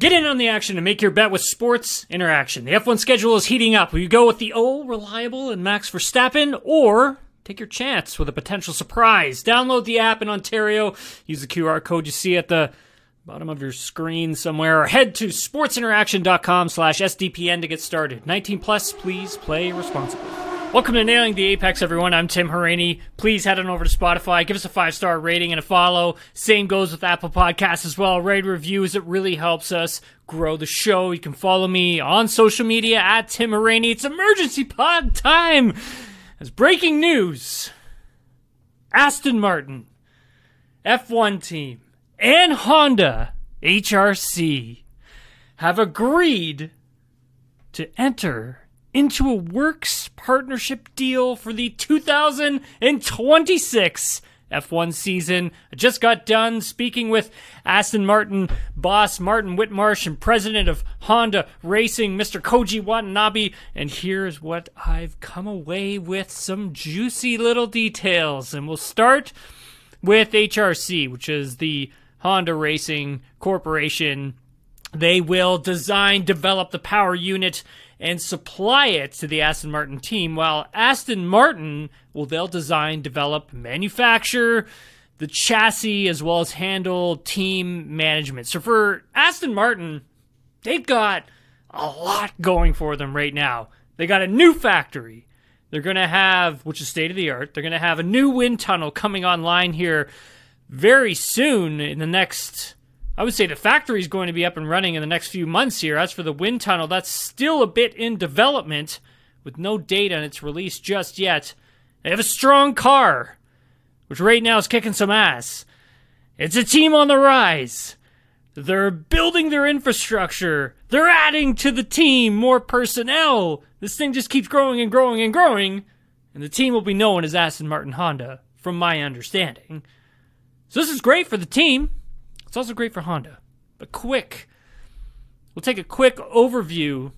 Get in on the action and make your bet with Sports Interaction. The F1 schedule is heating up. Will you go with the old reliable and Max Verstappen or take your chance with a potential surprise? Download the app in Ontario. Use the QR code you see at the bottom of your screen somewhere or head to sportsinteraction.com slash sdpn to get started 19 plus please play responsibly welcome to nailing the apex everyone. I'm tim Hauraney. please head on over to spotify give us a five star rating and a follow. Same goes with apple podcasts as well. Rate reviews. It really helps us grow the show. You can follow me on social media at tim Hauraney. it's emergency pod time. As breaking news. Aston martin f1 team and Honda HRC have agreed to enter into a works partnership deal for the 2026 F1 season. I just got done speaking with Aston Martin boss Martin Whitmarsh and president of Honda Racing, Mr. Koji Watanabe, and here's what I've come away with some juicy little details. And we'll start with HRC, which is the Honda Racing Corporation. They will design, develop the power unit, and supply it to the Aston Martin team, while Aston Martin will they'll design, develop, manufacture the chassis as well as handle team management. So for Aston Martin, they've got a lot going for them right now. They got a new factory. They're going to have, which is state of the art, they're going to have a new wind tunnel coming online here very soon in the next I would say the factory is going to be up and running in the next few months here. As for the wind tunnel, that's still a bit in development with no date on its release just yet. They have a strong car, which right now is kicking some ass. It's a team on the rise. They're building their infrastructure. They're adding to the team more personnel. This thing just keeps growing and growing and growing. And the team will be known as Aston Martin Honda, from my understanding. So this is great for the team. It's also great for Honda. But quick, we'll take a quick overview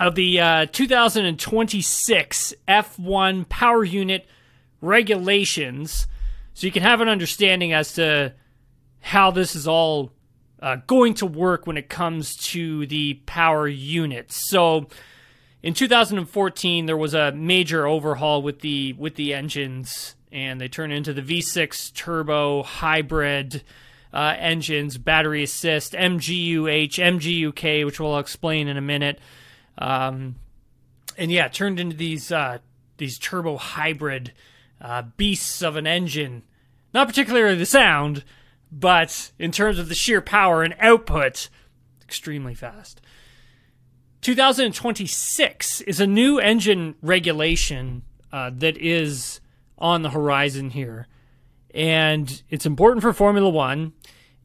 of the uh, 2026 F1 power unit regulations so you can have an understanding as to how this is all uh, going to work when it comes to the power units. So in 2014 there was a major overhaul with the with the engines and they turn into the V6 turbo hybrid uh, engines, battery assist, MGUH, MGUK, which we'll explain in a minute. Um, and yeah, turned into these uh, these turbo hybrid uh, beasts of an engine. Not particularly the sound, but in terms of the sheer power and output, extremely fast. 2026 is a new engine regulation uh, that is on the horizon here. And it's important for Formula One.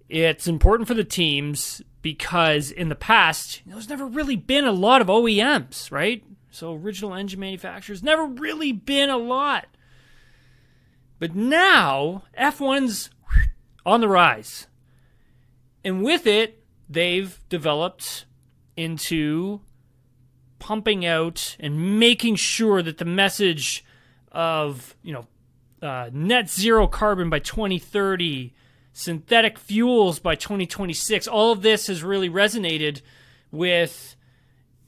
It's important for the teams because in the past, there's never really been a lot of OEMs, right? So original engine manufacturers never really been a lot. But now F1's on the rise. And with it, they've developed into pumping out and making sure that the message of you know uh, net zero carbon by 2030, synthetic fuels by 2026. All of this has really resonated with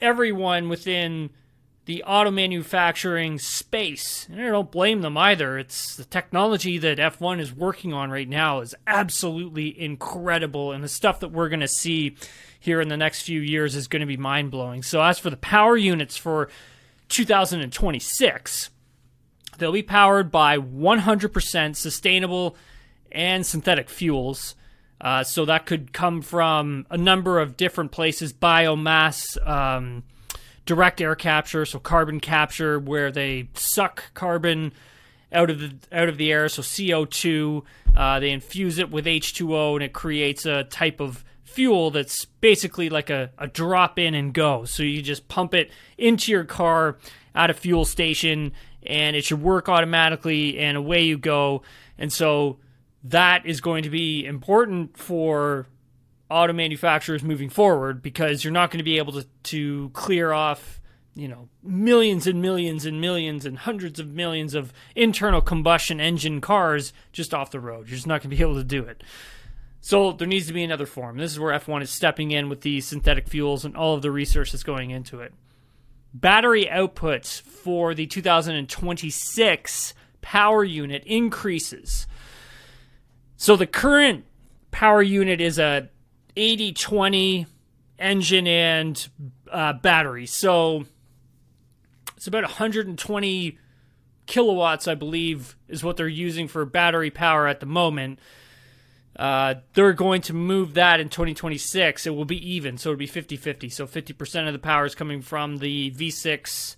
everyone within the auto manufacturing space. And I don't blame them either. It's the technology that F1 is working on right now is absolutely incredible. And the stuff that we're going to see here in the next few years is going to be mind blowing. So, as for the power units for 2026, They'll be powered by 100% sustainable and synthetic fuels. Uh, so that could come from a number of different places biomass, um, direct air capture, so carbon capture, where they suck carbon out of the out of the air, so CO2. Uh, they infuse it with H2O, and it creates a type of fuel that's basically like a, a drop in and go. So you just pump it into your car at a fuel station, and it should work automatically and away you go. And so that is going to be important for auto manufacturers moving forward because you're not going to be able to, to clear off you know millions and millions and millions and hundreds of millions of internal combustion engine cars just off the road you're just not going to be able to do it So there needs to be another form. This is where F1 is stepping in with the synthetic fuels and all of the research that's going into it. Battery outputs for the 2026 power unit increases. So the current power unit is a 80 20 engine and uh, battery. So it's about 120 kilowatts, I believe, is what they're using for battery power at the moment. Uh, they're going to move that in 2026. It will be even, so it'll be 50 50. So 50% of the power is coming from the V6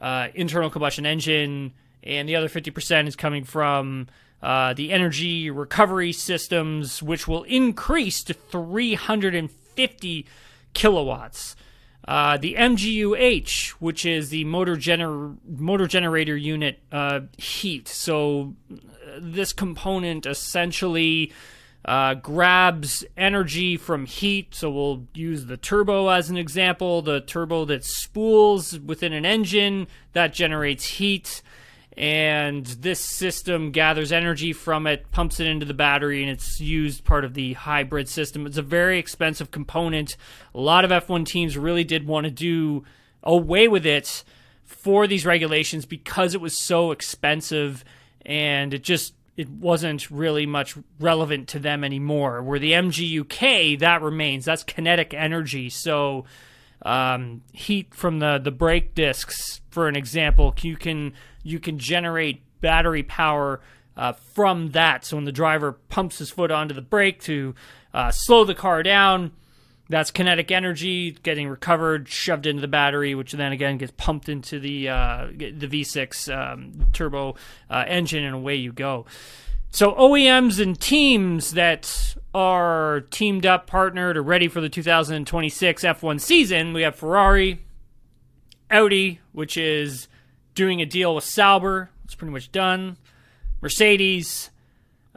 uh, internal combustion engine, and the other 50% is coming from uh, the energy recovery systems, which will increase to 350 kilowatts. Uh, the MGUH, which is the motor gener- motor generator unit uh, heat. So this component essentially uh, grabs energy from heat. So we'll use the turbo as an example. The turbo that spools within an engine that generates heat. And this system gathers energy from it, pumps it into the battery, and it's used part of the hybrid system. It's a very expensive component. A lot of F1 teams really did want to do away with it for these regulations because it was so expensive and it just it wasn't really much relevant to them anymore. Where the MGUK, that remains. That's kinetic energy. So um, heat from the the brake discs, for an example, you can you can generate battery power uh, from that. So when the driver pumps his foot onto the brake to uh, slow the car down, that's kinetic energy getting recovered, shoved into the battery, which then again gets pumped into the uh, the V6 um, turbo uh, engine, and away you go. So OEMs and teams that are teamed up, partnered, or ready for the 2026 F1 season, we have Ferrari, Audi, which is doing a deal with Sauber. It's pretty much done. Mercedes,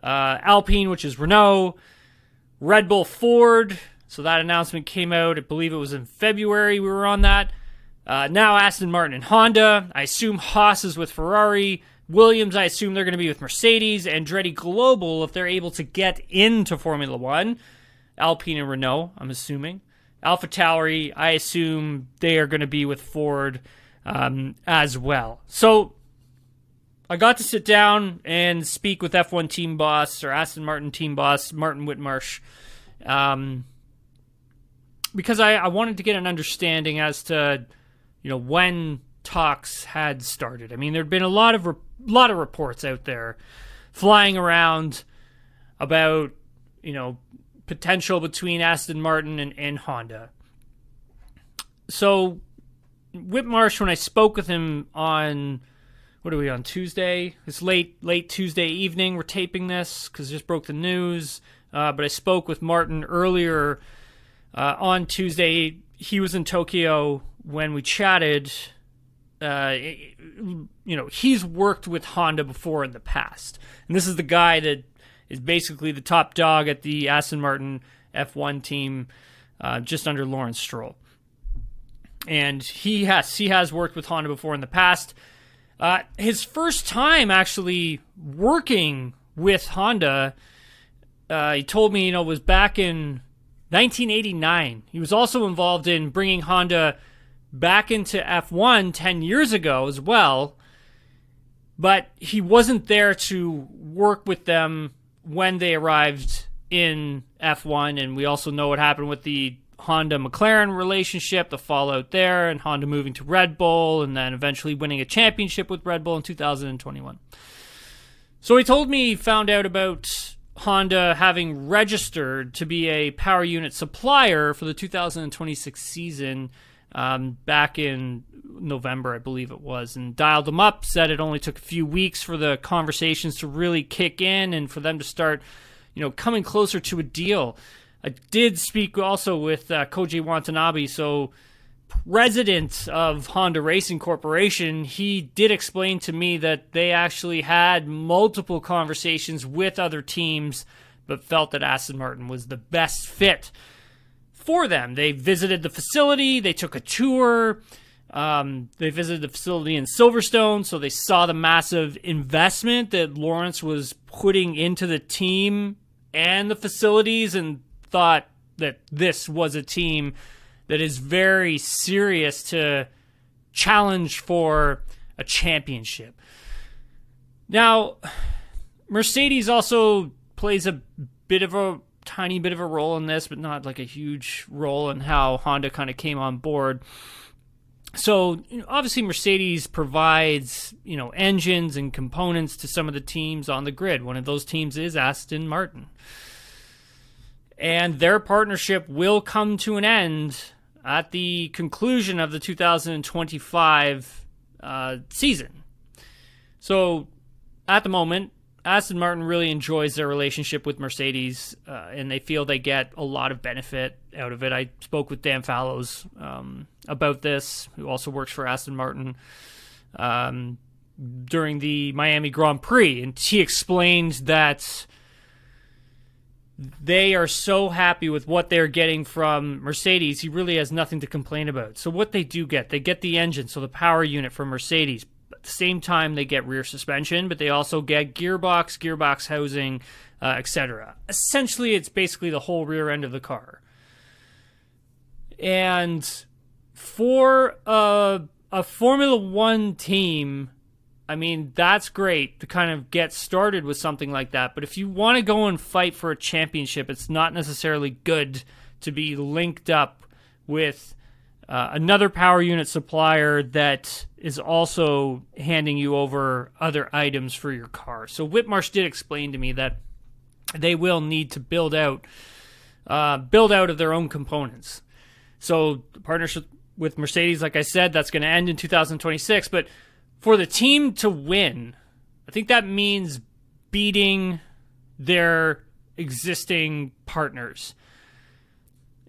uh, Alpine, which is Renault, Red Bull, Ford so that announcement came out, I believe it was in February we were on that. Uh, now Aston Martin and Honda. I assume Haas is with Ferrari. Williams, I assume they're going to be with Mercedes. Andretti Global, if they're able to get into Formula One. Alpine and Renault, I'm assuming. Alpha Tauri, I assume they are going to be with Ford um, as well. So I got to sit down and speak with F1 team boss or Aston Martin team boss, Martin Whitmarsh. Um, because I, I wanted to get an understanding as to you know when talks had started. I mean, there'd been a lot of re- lot of reports out there flying around about you know potential between Aston Martin and, and Honda. So Whitmarsh, when I spoke with him on what are we on Tuesday? It's late late Tuesday evening. We're taping this because just broke the news. Uh, but I spoke with Martin earlier uh, on Tuesday, he was in Tokyo when we chatted. Uh, you know, he's worked with Honda before in the past, and this is the guy that is basically the top dog at the Aston Martin F1 team, uh, just under Lawrence Stroll. And he has he has worked with Honda before in the past. Uh, his first time actually working with Honda, uh, he told me, you know, was back in 1989. He was also involved in bringing Honda back into F1 10 years ago as well, but he wasn't there to work with them when they arrived in F1. And we also know what happened with the Honda McLaren relationship, the fallout there, and Honda moving to Red Bull, and then eventually winning a championship with Red Bull in 2021. So he told me he found out about Honda having registered to be a power unit supplier for the 2026 season um, back in November, I believe it was, and dialed them up. Said it only took a few weeks for the conversations to really kick in and for them to start, you know, coming closer to a deal. I did speak also with uh, Koji Watanabe, so president of Honda Racing Corporation, he did explain to me that they actually had multiple conversations with other teams, but felt that Aston Martin was the best fit for them. They visited the facility, they took a tour. Um, they visited the facility in Silverstone, so they saw the massive investment that Lawrence was putting into the team and the facilities and thought that this was a team that is very serious to challenge for a championship. Now, Mercedes also plays a bit of a tiny bit of a role in this, but not like a huge role in how Honda kind of came on board. So you know, obviously Mercedes provides you know engines and components to some of the teams on the grid. One of those teams is Aston Martin, and their partnership will come to an end at the conclusion of the 2025 uh, season. So at the moment, Aston Martin really enjoys their relationship with Mercedes, uh, and they feel they get a lot of benefit out of it. I spoke with Dan Fallows um, about this, who also works for Aston Martin, um, during the Miami Grand Prix, and he explained that they are so happy with what they're getting from Mercedes, he really has nothing to complain about. So, what they do get, they get the engine, so the power unit from Mercedes, at the same time, they get rear suspension, but they also get gearbox, gearbox housing, uh, etc. Essentially, it's basically the whole rear end of the car. And for a, a Formula One team, I mean, that's great to kind of get started with something like that. But if you want to go and fight for a championship, it's not necessarily good to be linked up with uh, another power unit supplier that is also handing you over other items for your car. So Whitmarsh did explain to me that they will need to build out uh, build out of their own components. So partnership with Mercedes, like I said, that's going to end in 2026. But for the team to win, I think that means beating their existing partners.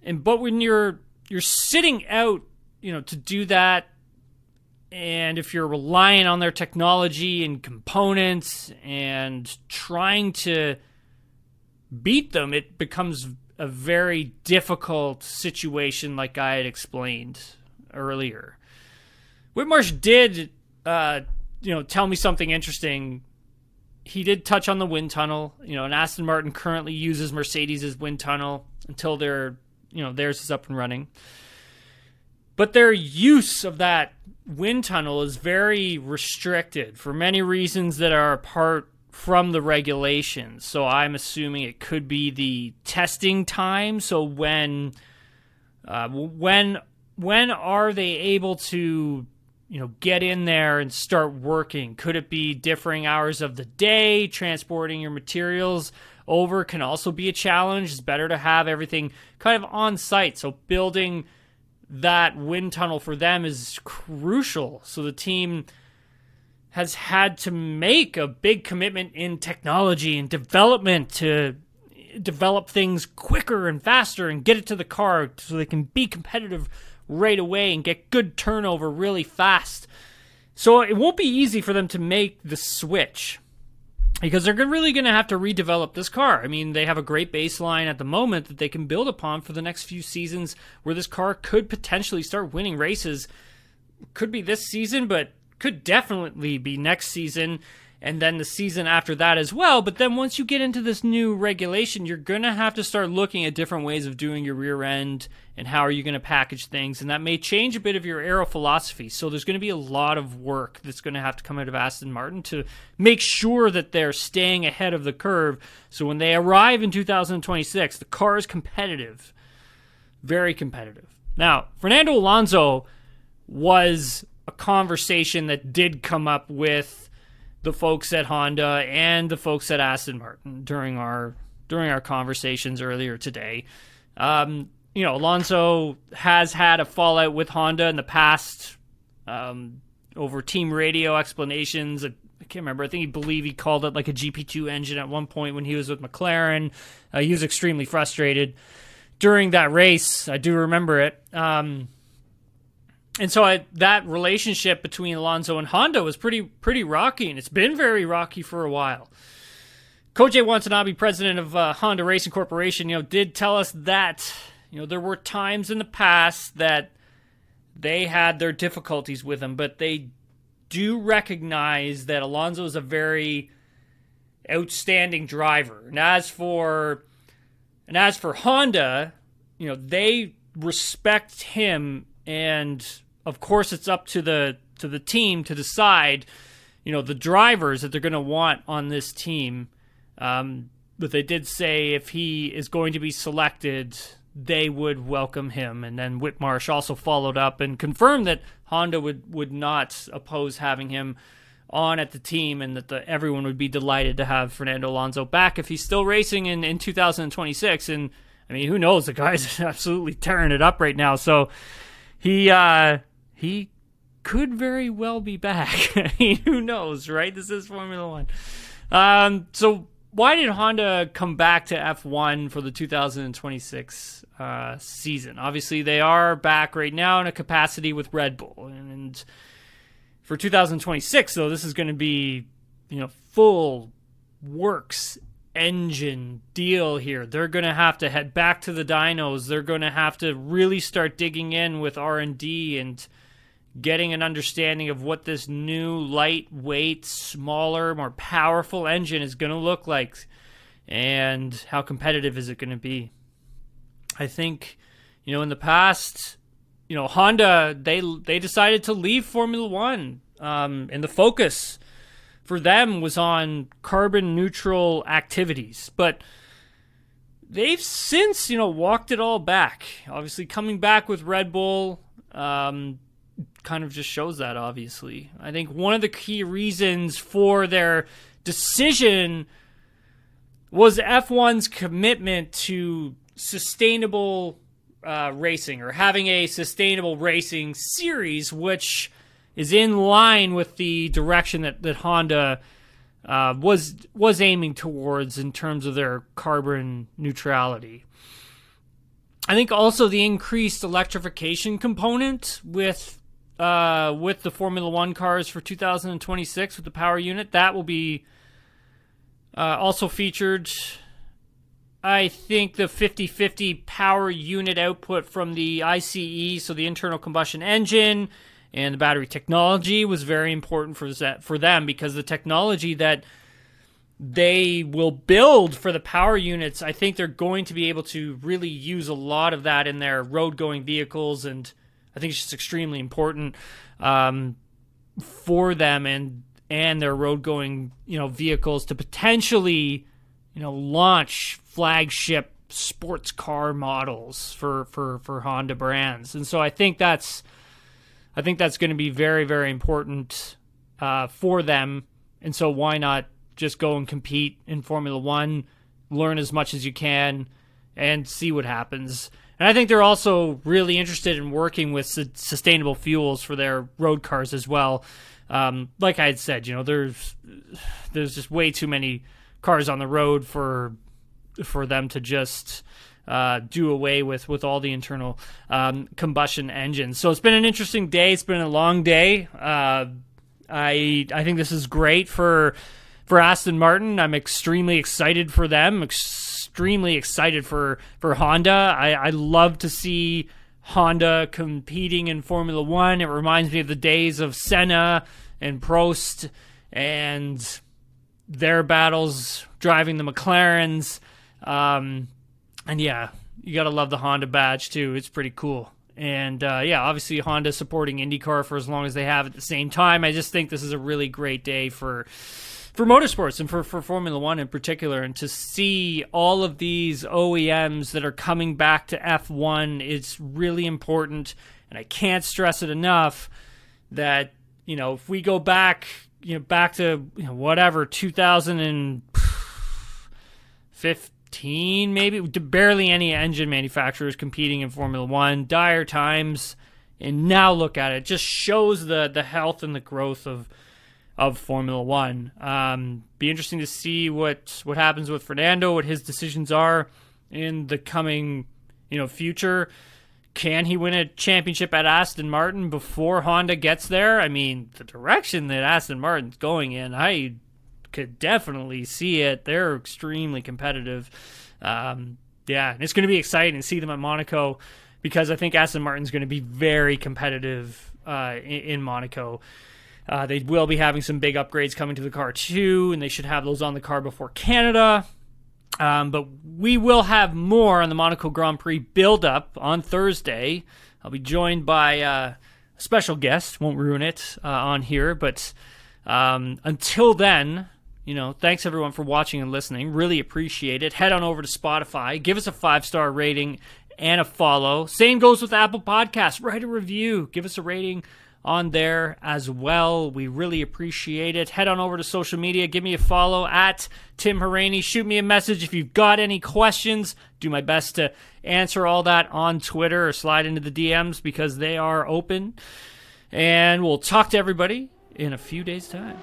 And but when you're you're sitting out, you know, to do that. And if you're relying on their technology and components and trying to beat them, it becomes a very difficult situation, like I had explained earlier. Whitmarsh did, uh, you know, tell me something interesting. He did touch on the wind tunnel. You know, and Aston Martin currently uses Mercedes' wind tunnel until they're you know theirs is up and running. But their use of that wind tunnel is very restricted for many reasons that are apart from the regulations. So I'm assuming it could be the testing time. So when uh, when when are they able to you know get in there and start working? Could it be differing hours of the day, transporting your materials? over can also be a challenge. It's better to have everything kind of on site. So building that wind tunnel for them is crucial. So the team has had to make a big commitment in technology and development to develop things quicker and faster and get it to the car so they can be competitive right away and get good turnover really fast. So it won't be easy for them to make the switch because they're really going to have to redevelop this car. I mean, they have a great baseline at the moment that they can build upon for the next few seasons where this car could potentially start winning races. Could be this season, but could definitely be next season and then the season after that as well. But then once you get into this new regulation, you're going to have to start looking at different ways of doing your rear end and how are you going to package things. And that may change a bit of your aero philosophy. So there's going to be a lot of work that's going to have to come out of Aston Martin to make sure that they're staying ahead of the curve. So when they arrive in 2026, the car is competitive, very competitive. Now, Fernando Alonso was a conversation that did come up with the folks at Honda and the folks at Aston Martin during our during our conversations earlier today. Um, you know, Alonso has had a fallout with Honda in the past um, over team radio explanations. I can't remember. I think he believed he called it like a GP2 engine at one point when he was with McLaren. Uh, he was extremely frustrated during that race. I do remember it. Um, and so I, that relationship between Alonso and Honda was pretty pretty rocky, and it's been very rocky for a while. Koji Watanabe, president of uh, Honda Racing Corporation, you know, did tell us that you know there were times in the past that they had their difficulties with him, but they do recognize that Alonso is a very outstanding driver. And as for and as for Honda, you know, they respect him and of course it's up to the to the team to decide, you know, the drivers that they're going to want on this team. Um, but they did say if he is going to be selected, they would welcome him. And then Whitmarsh also followed up and confirmed that Honda would, would not oppose having him on at the team and that the, everyone would be delighted to have Fernando Alonso back if he's still racing in, in 2026. And I mean, who knows? The guy's absolutely tearing it up right now. So he uh, he could very well be back. Who knows, right? This is Formula One. Um, so why did Honda come back to F1 for the 2026 uh, season? Obviously, they are back right now in a capacity with Red Bull, and for 2026, though, this is going to be you know full works engine deal here. They're going to have to head back to the dynos. They're going to have to really start digging in with R&D and getting an understanding of what this new lightweight, smaller, more powerful engine is going to look like and how competitive is it going to be. I think you know in the past, you know Honda they they decided to leave Formula 1 um, and the focus for them was on carbon neutral activities, but they've since you know walked it all back. Obviously coming back with Red Bull um, kind of just shows that, obviously. I think one of the key reasons for their decision was F1's commitment to sustainable uh, racing or having a sustainable racing series, which is in line with the direction that, that Honda uh, was was aiming towards in terms of their carbon neutrality. I think also the increased electrification component with uh, with the Formula One cars for 2026 with the power unit. That will be uh, also featured. I think the 50 50 power unit output from the ICE, so the internal combustion engine, and the battery technology was very important for that for them because the technology that they will build for the power units, I think they're going to be able to really use a lot of that in their road going vehicles and I think it's just extremely important um, for them and and their road going you know vehicles to potentially you know launch flagship sports car models for for for Honda brands. And so I think that's I think that's going to be very very important uh, for them. And so why not just go and compete in Formula One, learn as much as you can, and see what happens. And I think they're also really interested in working with su- sustainable fuels for their road cars as well. Um, like I had said, you know, there's there's just way too many cars on the road for for them to just uh, do away with with all the internal um, combustion engines. So it's been an interesting day. It's been a long day. Uh, I I think this is great for for Aston Martin. I'm extremely excited for them. Ex- extremely excited for for Honda. I, I love to see Honda competing in Formula One. It reminds me of the days of Senna and Prost and their battles driving the McLarens. Um, and yeah, you got to love the Honda badge too. It's pretty cool. And uh, yeah, obviously Honda supporting IndyCar for as long as they have at the same time. I just think this is a really great day for for motorsports and for, for Formula One in particular, and to see all of these OEMs that are coming back to F1 is really important. And I can't stress it enough that, you know, if we go back, you know, back to you know, whatever, 2015, maybe, barely any engine manufacturers competing in Formula One, dire times. And now look at it, it just shows the, the health and the growth of of Formula One. Um, be interesting to see what what happens with Fernando, what his decisions are in the coming you know future. Can he win a championship at Aston Martin before Honda gets there? I mean, the direction that Aston Martin's going in, I could definitely see it. They're extremely competitive. Um, yeah, it's going to be exciting to see them at Monaco because I think Aston Martin's going to be very competitive uh, in, in Monaco. Uh, they will be having some big upgrades coming to the car too, and they should have those on the car before Canada. Um, but we will have more on the Monaco Grand Prix build up on Thursday. I'll be joined by uh, a special guest, won't ruin it uh, on here. But um, until then, you know, thanks everyone for watching and listening. Really appreciate it. Head on over to Spotify, give us a five star rating and a follow. Same goes with Apple Podcasts. Write a review, give us a rating on there as well. We really appreciate it. Head on over to social media. Give me a follow at Tim Hauraney. Shoot me a message if you've got any questions. Do my best to answer all that on Twitter or slide into the DMs because they are open. And we'll talk to everybody in a few days' time.